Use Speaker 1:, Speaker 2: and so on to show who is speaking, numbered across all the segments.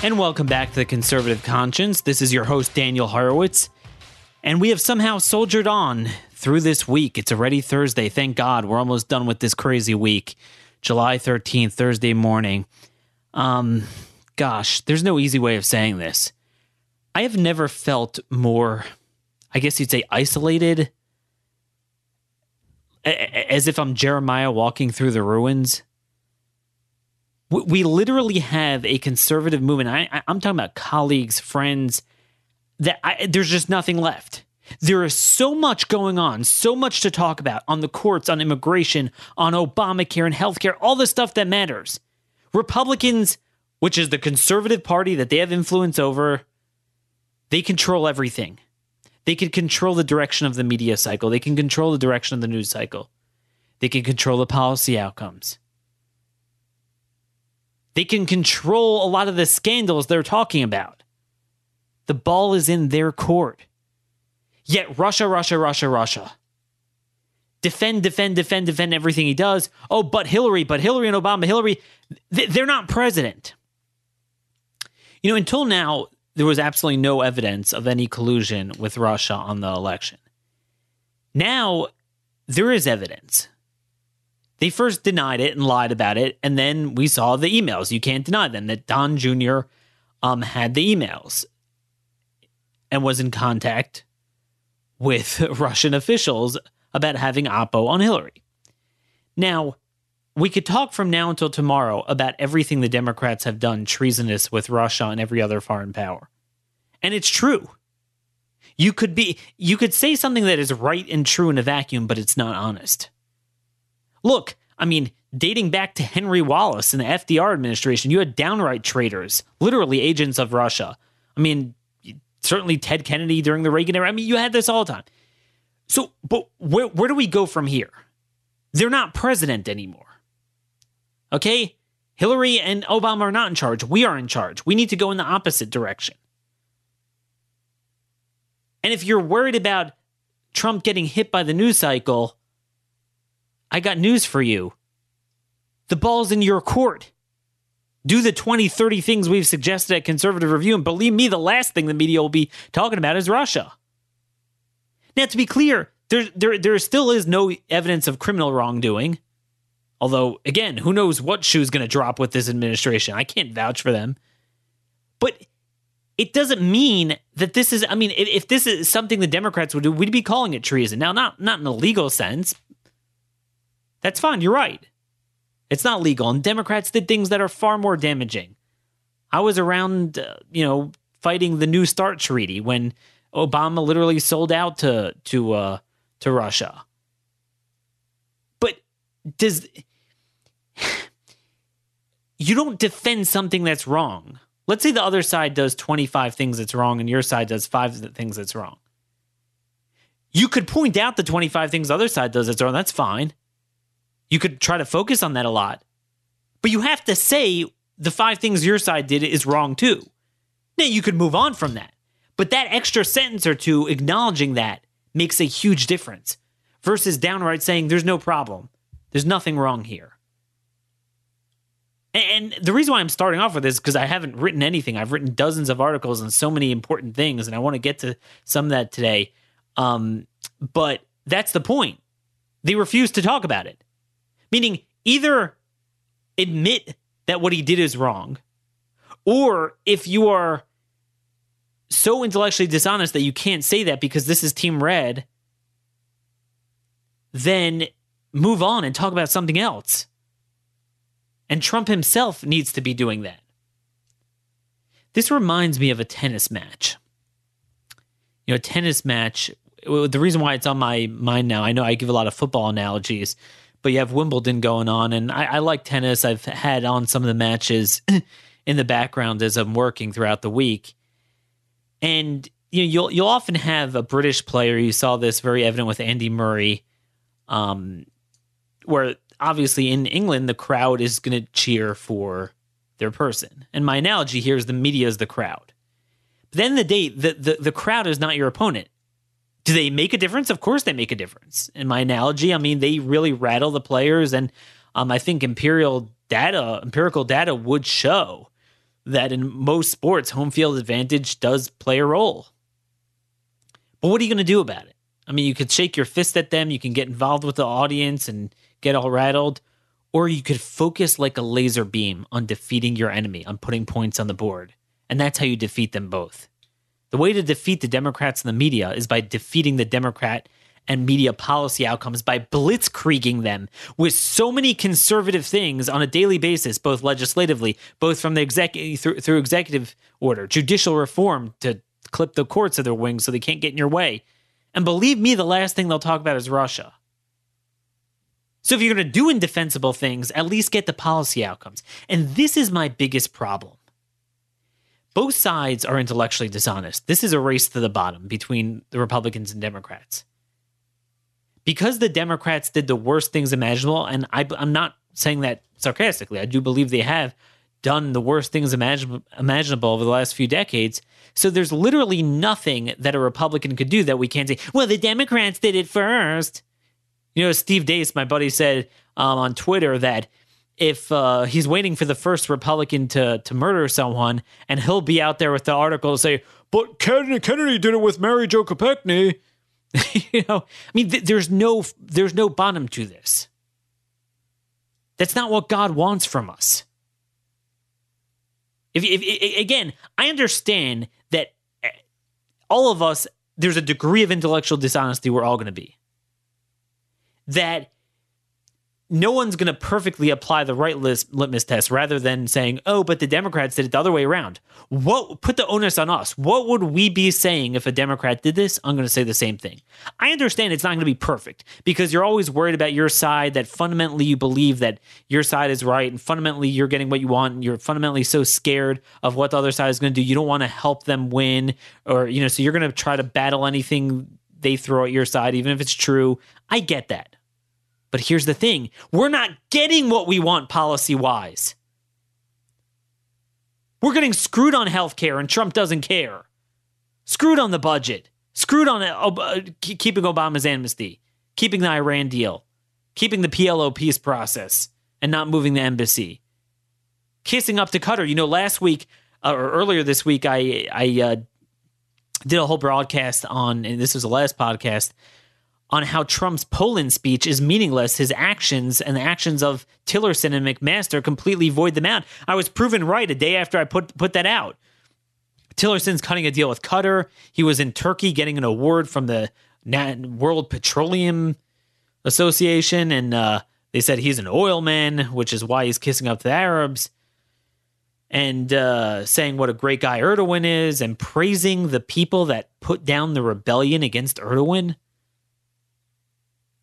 Speaker 1: And welcome back to The Conservative Conscience. This is your host, Daniel Horowitz. And we have somehow soldiered on through this week. It's already Thursday. Thank God we're almost done with this crazy week. July 13th, Thursday morning. Um, gosh, there's no easy way of saying this. I have never felt more, I guess you'd say, isolated, as if I'm Jeremiah walking through the ruins. We literally have a conservative movement. I, am talking about colleagues, friends, that I, there's just nothing left. There is so much going on, so much to talk about on the courts, on immigration, on Obamacare and healthcare, all the stuff that matters. Republicans, which is the conservative party that they have influence over, they control everything. They can control the direction of the media cycle, they can control the direction of the news cycle, they can control the policy outcomes. They can control a lot of the scandals they're talking about. The ball is in their court. Yet Russia, Russia, Russia, Russia. Defend, defend, defend, defend everything he does. Oh, but Hillary, but Hillary and Obama, Hillary, they're not president. You know, until now, there was absolutely no evidence of any collusion with Russia on the election. Now, there is evidence. They first denied it and lied about it, and then we saw the emails. You can't deny them that Don Jr. Um, had the emails and was in contact with Russian officials about having Oppo on Hillary. Now, we could talk from now until tomorrow about everything the Democrats have done treasonous with Russia and every other foreign power. And it's true. You could be you could say something that is right and true in a vacuum, but it's not honest. Look, I mean, dating back to Henry Wallace in the FDR administration, you had downright traitors, literally agents of Russia. I mean, certainly Ted Kennedy during the Reagan era. I mean, you had this all the time. So, but where, where do we go from here? They're not president anymore. Okay? Hillary and Obama are not in charge. We are in charge. We need to go in the opposite direction. And if you're worried about Trump getting hit by the news cycle, I got news for you. The ball's in your court do the 20, 30 things we've suggested at Conservative Review. And believe me, the last thing the media will be talking about is Russia. Now, to be clear, there, there, there still is no evidence of criminal wrongdoing. Although, again, who knows what shoe's going to drop with this administration? I can't vouch for them. But it doesn't mean that this is, I mean, if, this is something the Democrats would do, we'd be calling it treason. Now, not, not in a legal sense. That's fine. You're right. It's not legal. And Democrats did things that are far more damaging. I was around, uh, you know, fighting the New START treaty when Obama literally sold out to to uh, to Russia. But does you don't defend something that's wrong? Let's say the other side does 25 things that's wrong and your side does 5 things that's wrong. You could point out the 25 things the other side does that's wrong. That's fine. You could try to focus on that a lot. But you have to say the five things your side did is wrong too. Now you could move on from that. But that extra sentence or two acknowledging that makes a huge difference versus downright saying there's no problem. There's nothing wrong here. And the reason why I'm starting off with this is because I haven't written anything. I've written dozens of articles on so many important things, and I want to get to some of that today. Um, but that's the point. They refuse to talk about it. Meaning, either admit that what he did is wrong, or if you are so intellectually dishonest that you can't say that because this is Team Red, then move on and talk about something else. And Trump himself needs to be doing that. This reminds me of a tennis match. You know, a tennis match. The reason why it's on my mind now, I know I give a lot of football analogies, but you have Wimbledon going on, and I, I like tennis. I've had on some of the matches in the background as I'm working throughout the week, And you know, you'll you'll often have a British player. You saw this very evident with Andy Murray, um, where obviously in England the crowd is going to cheer for their person. And my analogy here is the media is the crowd. But then the day the, the the crowd is not your opponent. Do they make a difference? Of course they make a difference. In my analogy, I mean they really rattle the players, and um, I think imperial data, empirical data would show that in most sports, home field advantage does play a role. But what are you going to do about it? I mean, you could shake your fist at them, you can get involved with the audience and get all rattled, or you could focus like a laser beam on defeating your enemy, on putting points on the board. And that's how you defeat them both. The way to defeat the Democrats and the media is by defeating the Democrat and media policy outcomes by blitzkrieging them with so many conservative things on a daily basis, both legislatively, both from the executive through, through executive order, judicial reform to clip the courts of their wings so they can't get in your way. And believe me, the last thing they'll talk about is Russia. So if you're going to do indefensible things, at least get the policy outcomes. And this is my biggest problem. Both sides are intellectually dishonest. This is a race to the bottom between the Republicans and Democrats. Because the Democrats did the worst things imaginable, and I, am not saying that sarcastically, I do believe they have done the worst things imagine, imaginable over the last few decades. So there's literally nothing that a Republican could do that we can't say, well, the Democrats did it first. You know, Steve Deace, my buddy, said um, on Twitter that if uh, he's waiting for the first Republican to to murder someone, and he'll be out there with the article to say, "But Kennedy, Kennedy did it with Mary Jo Kopechne." you know, I mean, th- there's no there's no bottom to this. That's not what God wants from us. If, if, if again, I understand that eh, all of us there's a degree of intellectual dishonesty we're all going to be. That no one's going to perfectly apply the right list, litmus test rather than saying, oh, but the Democrats did it the other way around. What put the onus on us? What would we be saying if a Democrat did this? I'm going to say the same thing. I understand it's not going to be perfect because you're always worried about your side, that fundamentally you believe that your side is right and fundamentally you're getting what you want. And you're fundamentally so scared of what the other side is going to do. You don't want to help them win or, you know, so you're going to try to battle anything they throw at your side, even if it's true. I get that. But here's the thing we're not getting what we want policy wise. We're getting screwed on healthcare and Trump doesn't care. Screwed on the budget. Screwed on uh, keeping Obama's amnesty, keeping the Iran deal, keeping the PLO peace process, and not moving the embassy. Kissing up to Qatar. You know, last week uh, or earlier this week, I I uh, did a whole broadcast on, and this was the last podcast on how Trump's Poland speech is meaningless. His actions and the actions of Tillerson and McMaster completely void them out. I was proven right a day after I put put that out. Tillerson's cutting a deal with Qatar. He was in Turkey getting an award from the World Petroleum Association, and uh, they said he's an oil man, which is why he's kissing up the Arabs. And uh, saying what a great guy Erdogan is, and praising the people that put down the rebellion against Erdogan.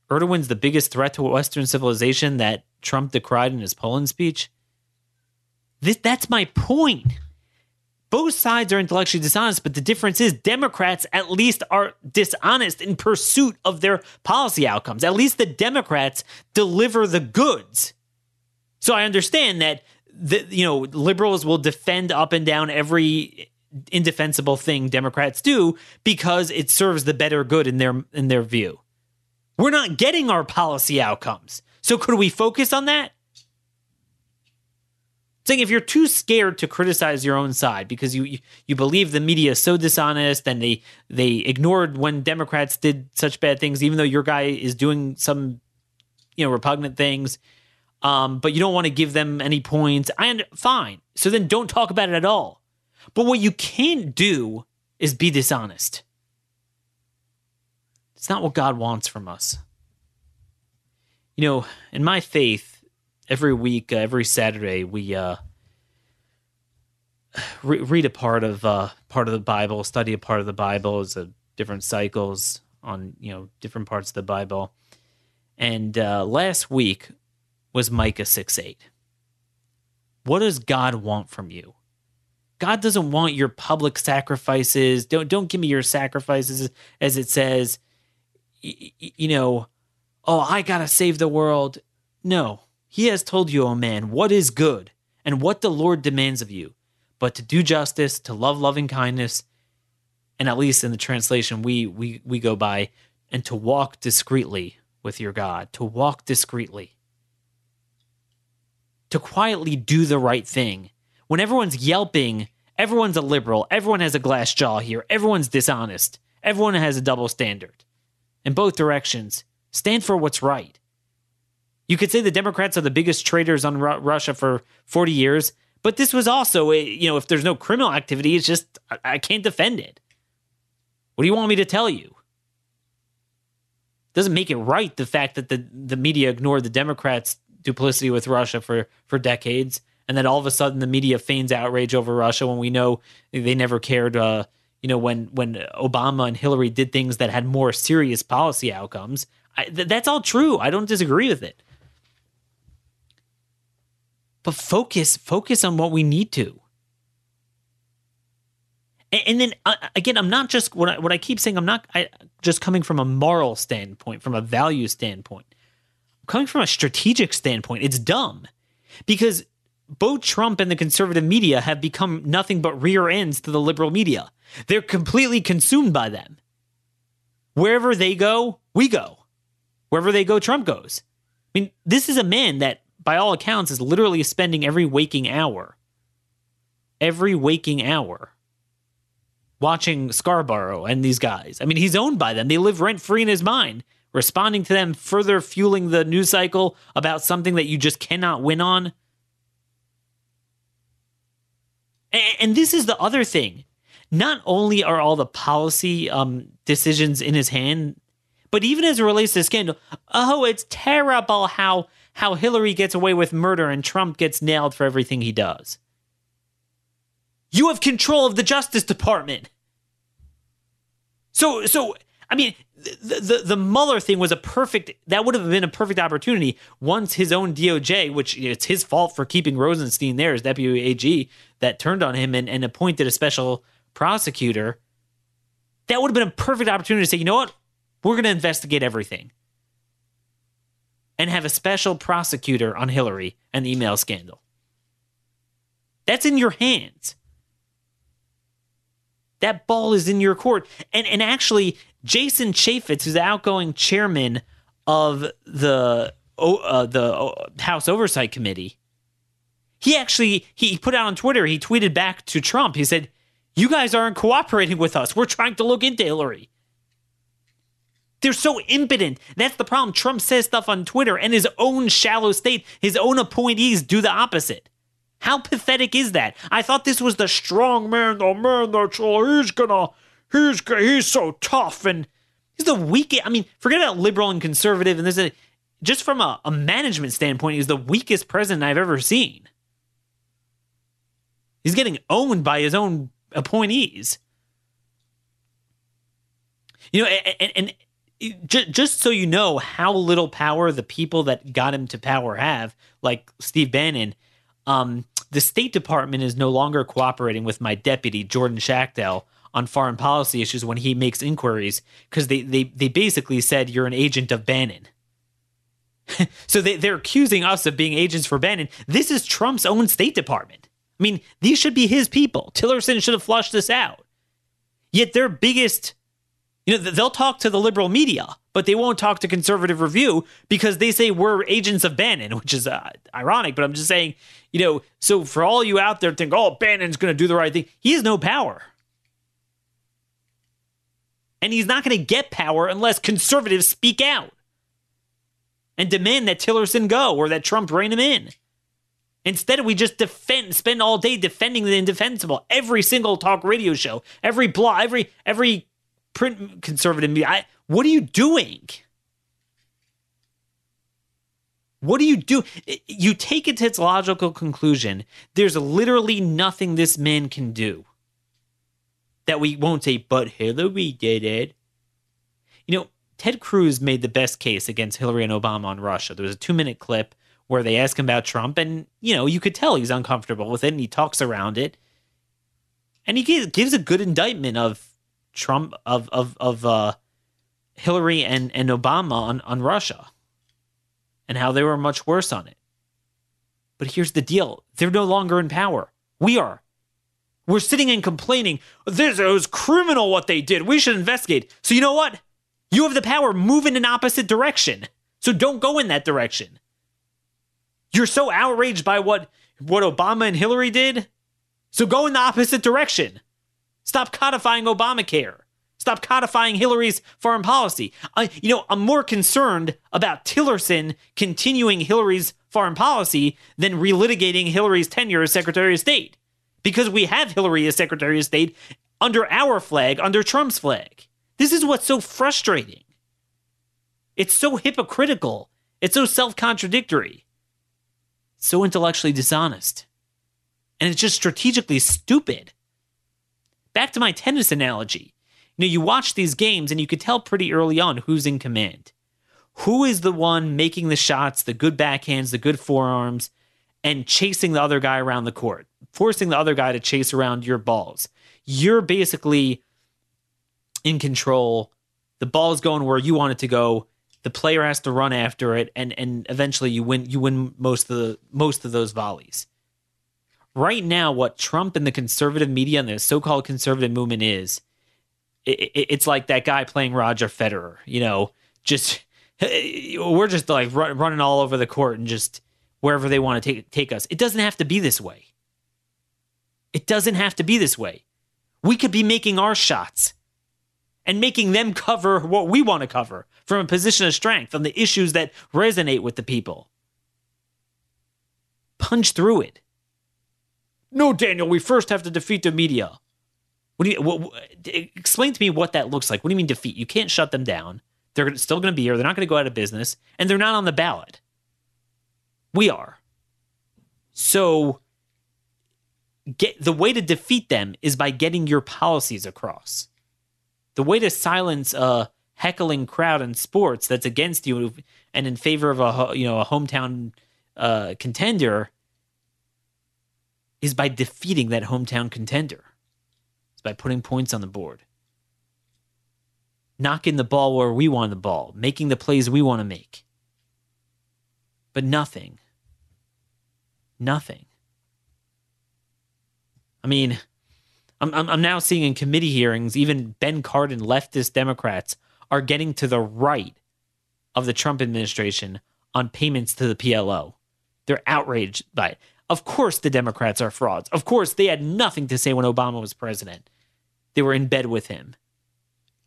Speaker 1: Erdogan's the biggest threat to Western civilization that Trump decried in his Poland speech? This, that's my point. Both sides are intellectually dishonest, but the difference is Democrats at least are dishonest in pursuit of their policy outcomes. At least the Democrats deliver the goods. So I understand that the, you know liberals will defend up and down every indefensible thing Democrats do because it serves the better good in their in their view. We're not getting our policy outcomes. So could we focus on that? Saying if you're too scared to criticize your own side because you you believe the media is so dishonest and they they ignored when Democrats did such bad things, even though your guy is doing some you know repugnant things, um, but you don't want to give them any points. I fine. So then don't talk about it at all. But what you can't do is be dishonest. It's not what God wants from us. You know, in my faith, every week, uh, every Saturday, we uh, re- read a part of uh, part of the Bible, study a part of the Bible. It's a different cycles on you know different parts of the Bible. And uh, last week was Micah six eight. What does God want from you? God doesn't want your public sacrifices. Don't don't give me your sacrifices as it says you know, oh, I got to save the world. No. He has told you, oh man, what is good and what the Lord demands of you, but to do justice, to love loving kindness, and at least in the translation we we we go by and to walk discreetly with your God, to walk discreetly. To quietly do the right thing. When everyone's yelping, everyone's a liberal, everyone has a glass jaw here, everyone's dishonest, everyone has a double standard. In both directions, stand for what's right. You could say the Democrats are the biggest traitors on Ru- Russia for 40 years, but this was also, a, you know, if there's no criminal activity, it's just, I, I can't defend it. What do you want me to tell you? Doesn't make it right the fact that the, the media ignored the Democrats' duplicity with Russia for, for decades, and then all of a sudden the media feigns outrage over Russia when we know they never cared. Uh, you know, when when Obama and Hillary did things that had more serious policy outcomes. I, th- that's all true. I don't disagree with it. But focus, focus on what we need to. And, then uh, again, I'm not just what I, what I keep saying. I'm not I, just coming from a moral standpoint, from a value standpoint. I'm coming from a strategic standpoint. It's dumb because both Trump and the conservative media have become nothing but rear ends to the liberal media. They're completely consumed by them. Wherever they go, we go. Wherever they go, Trump goes. I mean, this is a man that, by all accounts, is literally spending every waking hour, every waking hour, watching Scarborough and these guys. I mean, he's owned by them. They live rent free in his mind, responding to them, further fueling the news cycle about something that you just cannot win on. And this is the other thing. Not only are all the policy um, decisions in his hand, but even as it relates to scandal, oh, it's terrible how how Hillary gets away with murder and Trump gets nailed for everything he does. You have control of the Justice Department. So so I mean, the, the the Mueller thing was a perfect. That would have been a perfect opportunity once his own DOJ, which it's his fault for keeping Rosenstein there as deputy AG, that turned on him and, and appointed a special prosecutor. That would have been a perfect opportunity to say, you know what, we're going to investigate everything, and have a special prosecutor on Hillary and the email scandal. That's in your hands. That ball is in your court. And and actually, Jason Chaffetz, who's the outgoing chairman of the uh, the uh, House Oversight Committee, he actually he put out on Twitter. He tweeted back to Trump. He said, "You guys aren't cooperating with us. We're trying to look into Hillary." They're so impotent. That's the problem. Trump says stuff on Twitter, and his own shallow state, his own appointees do the opposite. How pathetic is that? I thought this was the strong man, the man that's all he's gonna he's he's so tough and he's the weakest. I mean, forget about liberal and conservative, and this is just from a, a management standpoint, he's the weakest president I've ever seen. He's getting owned by his own appointees. You know, and, and, and just so you know how little power the people that got him to power have, like Steve Bannon, um, the State Department is no longer cooperating with my deputy, Jordan Schachtel, on foreign policy issues when he makes inquiries because they, they, they basically said you're an agent of Bannon. so they, they're accusing us of being agents for Bannon. This is Trump's own State Department. I mean, these should be his people. Tillerson should have flushed this out. Yet their biggest, you know, they'll talk to the liberal media, but they won't talk to conservative review because they say we're agents of Bannon, which is uh, ironic. But I'm just saying, you know, so for all you out there think, oh, Bannon's going to do the right thing, he has no power. And he's not going to get power unless conservatives speak out and demand that Tillerson go or that Trump rein him in. Instead, we just defend, spend all day defending the indefensible. Every single talk radio show, every blog, every every print conservative media. I, what are you doing? What do you do? You take it to its logical conclusion. There's literally nothing this man can do that we won't say, but Hillary did it. You know, Ted Cruz made the best case against Hillary and Obama on Russia. There was a two minute clip where they ask him about Trump, and, you know, you could tell he's uncomfortable with it and he talks around it. and he gives, a good indictment of Trump of of of uh, Hillary and and Obama on on Russia, and how they were much worse on it. But here's the deal: they're no longer in power. We are. We're sitting and complaining. This was criminal what they did. We should investigate. So you know what? You have the power. Move in an opposite direction. So don't go in that direction. You're so outraged by what what Obama and Hillary did. So go in the opposite direction. Stop codifying Obamacare. Stop codifying Hillary's foreign policy. I, you know, I'm more concerned about Tillerson continuing Hillary's foreign policy than relitigating Hillary's tenure as Secretary of State. Because we have Hillary as Secretary of State under our flag, under Trump's flag. This is what's so frustrating. It's so hypocritical. It's so self contradictory. So intellectually dishonest. And it's just strategically stupid. Back to my tennis analogy. You know, you watch these games and you could tell pretty early on who's in command. Who is the one making the shots, the good backhands, the good forearms, and chasing the other guy around the court, forcing the other guy to chase around your balls. You're basically in control. The ball's going where you want it to go. The player has to run after it, and and eventually you win. You win most of the most of those volleys. Right now, what Trump and the conservative media and the so-called conservative movement is, it, it, it's like that guy playing Roger Federer. You know, just we're just like run, running all over the court and just wherever they want to take take us. It doesn't have to be this way. It doesn't have to be this way. We could be making our shots and making them cover what we want to cover from a position of strength on the issues that resonate with the people. Punch through it. No, Daniel, we first have to defeat the media. What do you what, explain to me what that looks like? What do you mean defeat? You can't shut them down. They're still going to be here. They're not going to go out of business, and they're not on the ballot. We are. So get the way to defeat them is by getting your policies across. The way to silence a heckling crowd in sports that's against you and in favor of a you know a hometown uh, contender is by defeating that hometown contender. It's by putting points on the board. Knocking the ball where we want the ball, making the plays we want to make. But nothing. Nothing. I mean, I'm, I'm, I'm now seeing in committee hearings, even Ben Cardin, leftist Democrats are getting to the right of the Trump administration on payments to the PLO. They're outraged by it. Of course, the Democrats are frauds. Of course, they had nothing to say when Obama was president. They were in bed with him,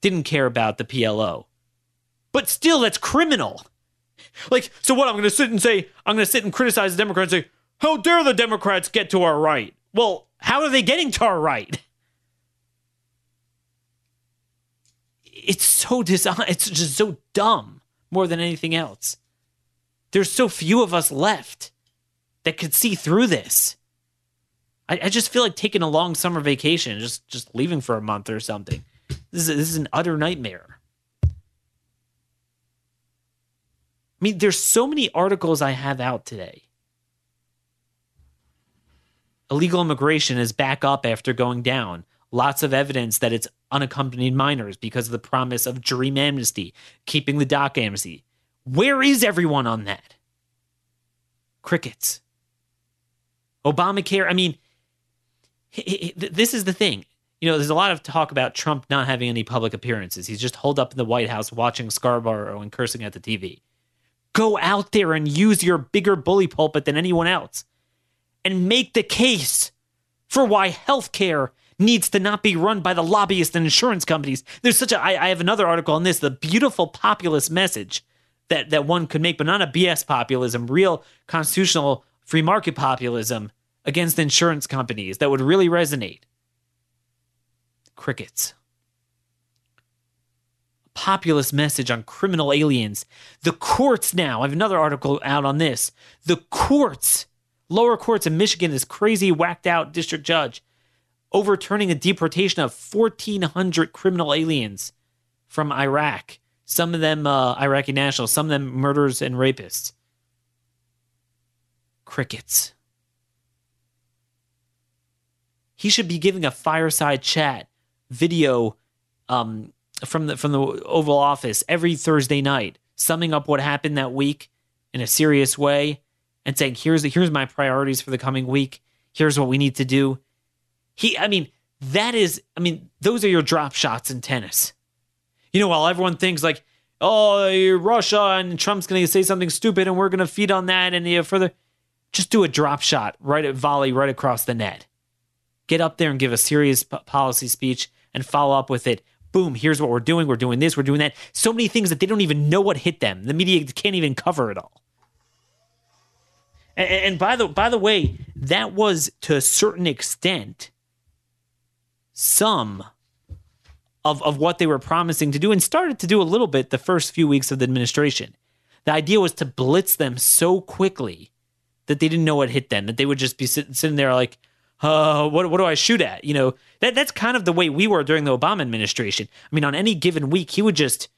Speaker 1: didn't care about the PLO. But still, that's criminal. Like, so what? I'm going to sit and say, I'm going to sit and criticize the Democrats and say, how dare the Democrats get to our right? Well, how are they getting to our right? It's so dis- it's just so dumb more than anything else. There's so few of us left that could see through this. I, I just feel like taking a long summer vacation, just just leaving for a month or something. This is this is an utter nightmare. I mean, there's so many articles I have out today illegal immigration is back up after going down. Lots of evidence that it's unaccompanied minors because of the promise of dream amnesty, keeping the DACA amnesty. Where is everyone on that? Crickets. Obamacare, I mean, this is the thing. You know, there's a lot of talk about Trump not having any public appearances. He's just holed up in the White House watching Scarborough and cursing at the TV. Go out there and use your bigger bully pulpit than anyone else and make the case for why healthcare needs to not be run by the lobbyists and insurance companies. There's such a. I, I have another article on this, the beautiful populist message that, that one could make, but not a BS populism, real constitutional free market populism against insurance companies that would really resonate. Crickets. Populist message on criminal aliens. The courts now, I have another article out on this. The courts lower courts in Michigan, this crazy whacked out district judge overturning a deportation of 1,400 criminal aliens from Iraq. Some of them uh, Iraqi nationals, some of them murderers and rapists. Crickets. He should be giving a fireside chat video um, from the from the Oval Office every Thursday night, summing up what happened that week in a serious way and saying, "Here's here's my priorities for the coming week. Here's what we need to do." He, I mean, that is, I mean, those are your drop shots in tennis. You know, while everyone thinks like, "Oh, Russia and Trump's going to say something stupid, and we're going to feed on that," and you know, further, just do a drop shot right at volley right across the net. Get up there and give a serious policy speech and follow up with it boom, here's what we're doing. We're doing this, we're doing that. So many things that they don't even know what hit them. The media can't even cover it all. And, and by the by the way, that was to a certain extent some of, of what they were promising to do and started to do a little bit the first few weeks of the administration. The idea was to blitz them so quickly that they didn't know what hit them, that they would just be sitting, sitting there like, uh, what, what do I shoot at? You know, that that's kind of the way we were during the Obama administration. I mean, on any given week, he would just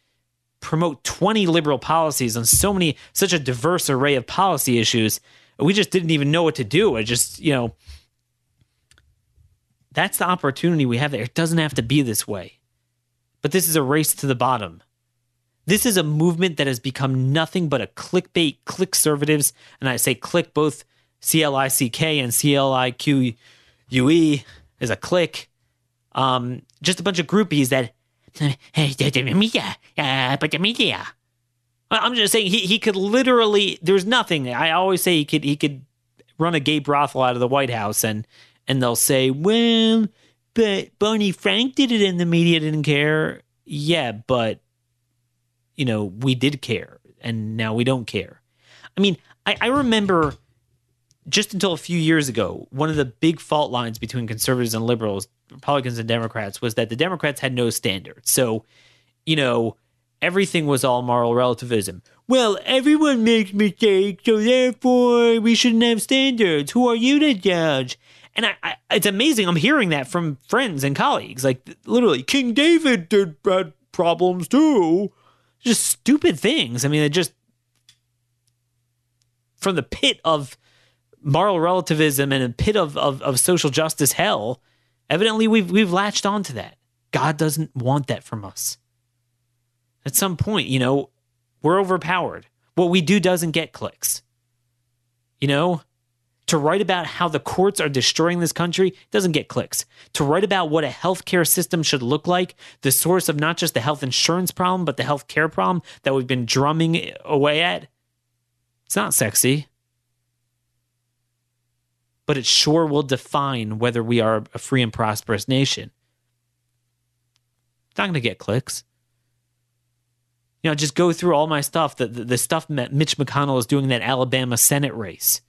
Speaker 1: promote 20 liberal policies on so many, such a diverse array of policy issues. We just didn't even know what to do. I just, you know, that's the opportunity we have there. It doesn't have to be this way. But this is a race to the bottom. This is a movement that has become nothing but a clickbait, click conservatives, and I say click both C L I C K and C L I Q U E is a click. Um, just a bunch of groupies that, hey, media, but the media. I'm just saying he, he could literally. There's nothing. I always say he could he could run a gay brothel out of the White House and and they'll say, well, but Barney Frank did it and the media didn't care. Yeah, but you know we did care and now we don't care. I mean, I, I remember just until a few years ago, one of the big fault lines between conservatives and liberals, Republicans and Democrats, was that the Democrats had no standards. So, you know, everything was all moral relativism. Well, everyone makes mistakes, so therefore we shouldn't have standards. Who are you to judge? And I, I, it's amazing. I'm hearing that from friends and colleagues. Like literally, King David did bad problems too. Just stupid things. I mean, it just from the pit of moral relativism and a pit of, of, of social justice hell, evidently we've we've latched onto that. God doesn't want that from us. At some point, you know, we're overpowered. What we do doesn't get clicks. You know, to write about how the courts are destroying this country doesn't get clicks. To write about what a healthcare system should look like, the source of not just the health insurance problem, but the healthcare problem that we've been drumming away at, it's not sexy but it sure will define whether we are a free and prosperous nation. It's not going to get clicks. You know, just go through all my stuff, the, the, the stuff Mitch McConnell is doing in that Alabama Senate race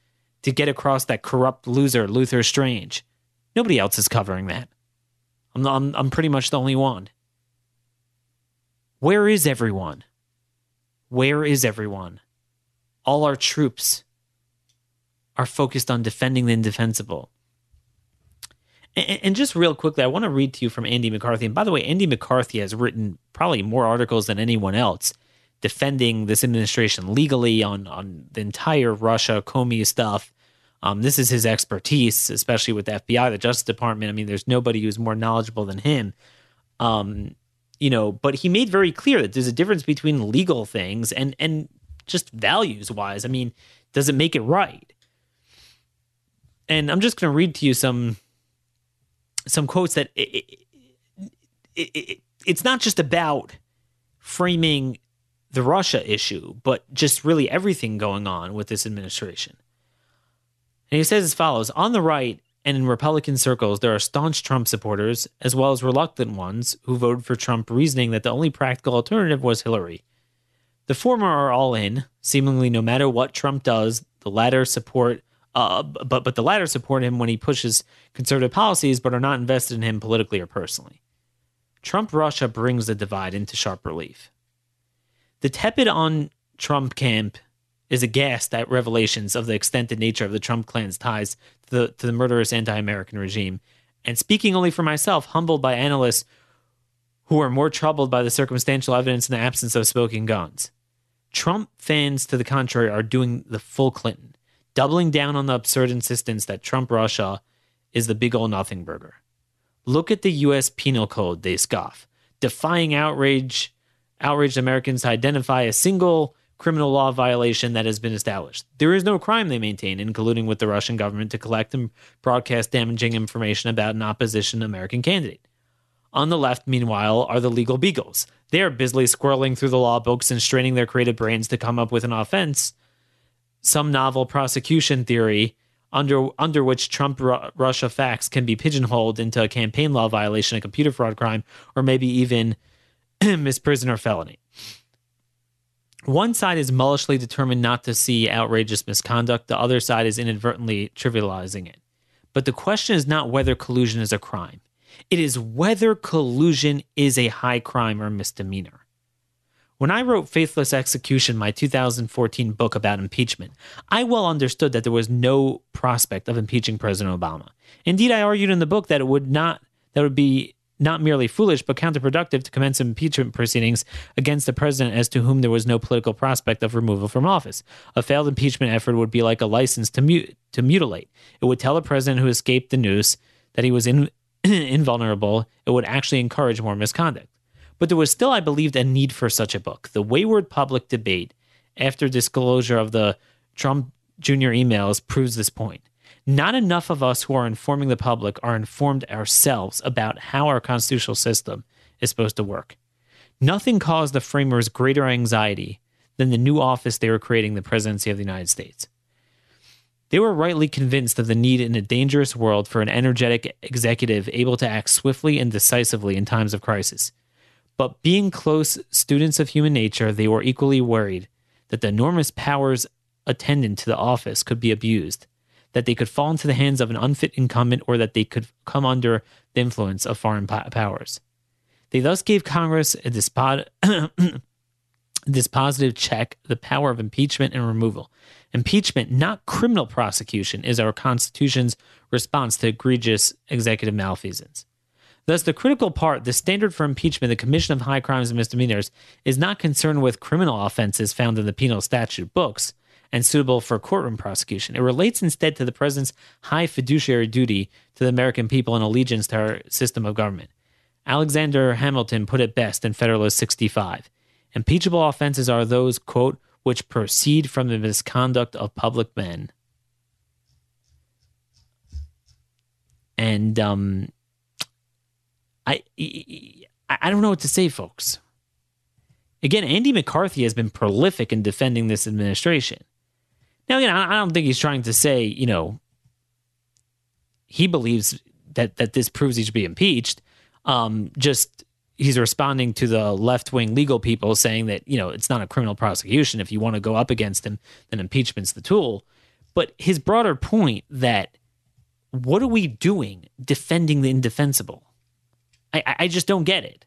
Speaker 1: to get across that corrupt loser, Luther Strange. Nobody else is covering that. I'm, I'm, I'm pretty much the only one. Where is everyone? Where is everyone? All our troops, are focused on defending the indefensible. And, and, just real quickly, I want to read to you from Andy McCarthy. And by the way, Andy McCarthy has written probably more articles than anyone else defending this administration legally on on the entire Russia Comey stuff. Um, this is his expertise, especially with the FBI, the Justice Department. I mean, there's nobody who's more knowledgeable than him. Um, you know, but he made very clear that there's a difference between legal things and and just values wise. I mean, does it make it right? and I'm just going to read to you some some quotes that it, it, it, it's not just about framing the Russia issue, but just really everything going on with this administration. And he says as follows On the right and in Republican circles, there are staunch Trump supporters, as well as reluctant ones who voted for Trump, reasoning that the only practical alternative was Hillary. The former are all in, seemingly no matter what Trump does, the latter support uh, but but the latter support him when he pushes conservative policies, but are not invested in him politically or personally. Trump Russia brings the divide into sharp relief. The tepid on Trump camp is aghast at revelations of the extended nature of the Trump clan's ties to the, to the murderous anti-American regime, and speaking only for myself, humbled by analysts who are more troubled by the circumstantial evidence in the absence of smoking guns. Trump fans, to the contrary, are doing the full Clinton doubling down on the absurd insistence that Trump Russia is the big ol' nothing burger. Look at the US penal code, they scoff, defying outrage outraged Americans to identify a single criminal law violation that has been established. There is no crime, they maintain, in colluding with the Russian government to collect and broadcast damaging information about an opposition American candidate. On the left, meanwhile, are the legal beagles. They are busily squirreling through the law books and straining their creative brains to come up with an offense, some novel prosecution theory under under which Trump Russia facts can be pigeonholed into a campaign law violation, a computer fraud crime, or maybe even misprision or felony. One side is mullishly determined not to see outrageous misconduct, the other side is inadvertently trivializing it. But the question is not whether collusion is a crime, it is whether collusion is a high crime or misdemeanor. When I wrote Faithless Execution, my 2014 book about impeachment, I well understood that there was no prospect of impeaching President Obama. Indeed, I argued in the book that it would not that would be not merely foolish but counterproductive to commence impeachment proceedings against the president as to whom there was no political prospect of removal from office. A failed impeachment effort would be like a license to mut- to mutilate. It would tell a president who escaped the noose that he was in- invulnerable. It would actually encourage more misconduct. But there was still, I believed, a need for such a book. The wayward public debate after disclosure of the Trump Jr. emails proves this point. Not enough of us who are informing the public are informed ourselves about how our constitutional system is supposed to work. Nothing caused the framers greater anxiety than the new office they were creating, the presidency of the United States. They were rightly convinced of the need in a dangerous world for an energetic executive able to act swiftly and decisively in times of crisis. But being close students of human nature, they were equally worried that the enormous powers attendant to the office could be abused that they could fall into the hands of an unfit incumbent or that they could come under the influence of foreign powers. They thus gave Congress a despot, dispositive check, the power of impeachment and removal. Impeachment, not criminal prosecution, is our Constitution's response to egregious executive malfeasance. Thus, the critical part, the standard for impeachment, the commission of high crimes and misdemeanors, is not concerned with criminal offenses found in the penal statute books, and suitable for courtroom prosecution. It relates instead to the president's high fiduciary duty to the American people and allegiance to our system of government. Alexander Hamilton put it best in Federalist 65. Impeachable offenses are those, quote, which proceed from the misconduct of public men. And um, I, I don't know what to say, folks. Again, Andy McCarthy has been prolific in defending this administration. Now, again, I don't think he's trying to say, you know, he believes that that this proves he should be impeached. Um, just he's responding to the left wing legal people saying that you know it's not a criminal prosecution. If you want to go up against him, then impeachment's the tool. But his broader point that what are we doing defending the indefensible? I, I just don't get it.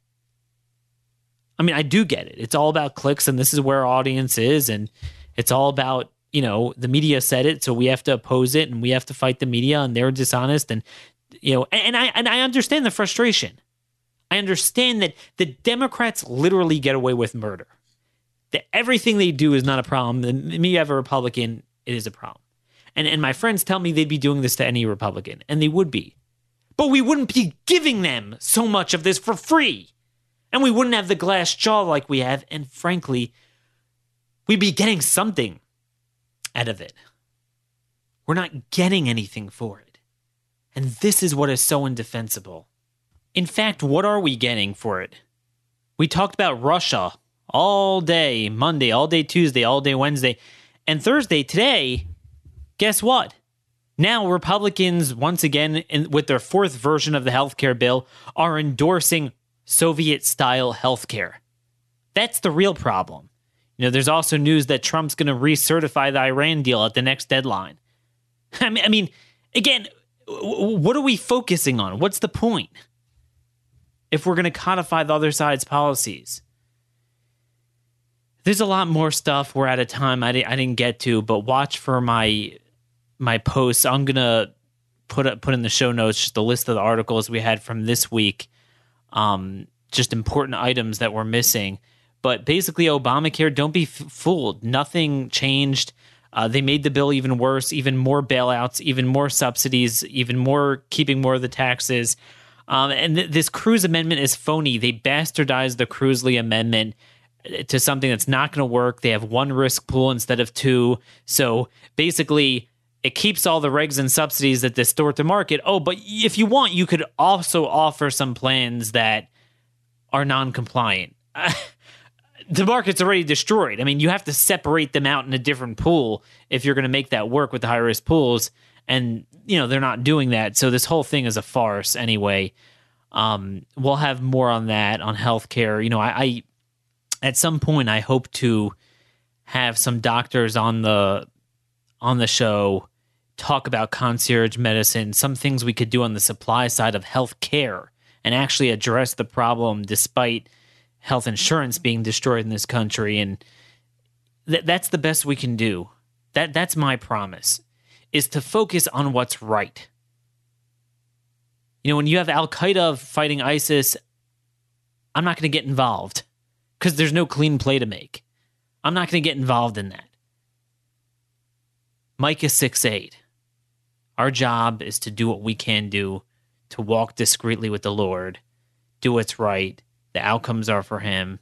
Speaker 1: I mean, I do get it. It's all about clicks, and this is where our audience is, and it's all about you know the media said it so we have to oppose it and we have to fight the media and they're dishonest and you know and, and i and i understand the frustration. I understand that the democrats literally get away with murder. That everything they do is not a problem. The me have a republican it is a problem. And and my friends tell me they'd be doing this to any republican and they would be. But we wouldn't be giving them so much of this for free. And we wouldn't have the glass jaw like we have and frankly we'd be getting something out of it. We're not getting anything for it. And this is what is so indefensible. In fact, what are we getting for it? We talked about Russia all day Monday, all day Tuesday, all day Wednesday, and Thursday today. Guess what? Now, Republicans, once again, in, with their fourth version of the healthcare bill, are endorsing Soviet style healthcare. That's the real problem. You know, there's also news that Trump's going to recertify the Iran deal at the next deadline. I mean, I mean, again, what are we focusing on? What's the point? If we're going to codify the other side's policies, there's a lot more stuff. We're at a time I, I didn't get to, but watch for my my posts. I'm gonna put put in the show notes just a list of the articles we had from this week, um, just important items that we're missing but basically, Obamacare, don't be f- fooled. Nothing changed. Uh, they made the bill even worse, even more bailouts, even more subsidies, even more keeping more of the taxes. Um, and th- this Cruz amendment is phony. They bastardized the Cruz-Lee amendment uh, to something that's not going to work. They have one risk pool instead of two. So basically, it keeps all the regs and subsidies that distort the market. Oh, but if you want, you could also offer some plans that are non-compliant. the market's already destroyed. I mean, you have to separate them out in a different pool if you're going to make that work with the high risk pools. And, you know, they're not doing that. So this whole thing is a farce anyway. Um, we'll have more on that on healthcare. You know, I, I at some point I hope to have some doctors on the on the show talk about concierge medicine, some things we could do on the supply side of healthcare and actually address the problem despite health insurance being destroyed in this country and th- that's the best we can do. That that's my promise is to focus on what's right. You know when you have al-qaeda fighting isis i'm not going to get involved because there's no clean play to make. I'm not going to get involved in that. Micah 6 8 our job is to do what we can do to walk discreetly with the lord do what's right the outcomes are for him.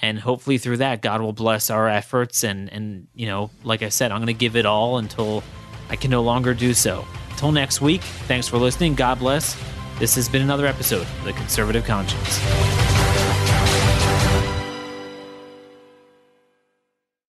Speaker 1: And hopefully through that god will bless our efforts and and you know like i said i'm going to give it all until i can no longer do so. Until next week thanks for listening. God bless. This has been another episode of the conservative conscience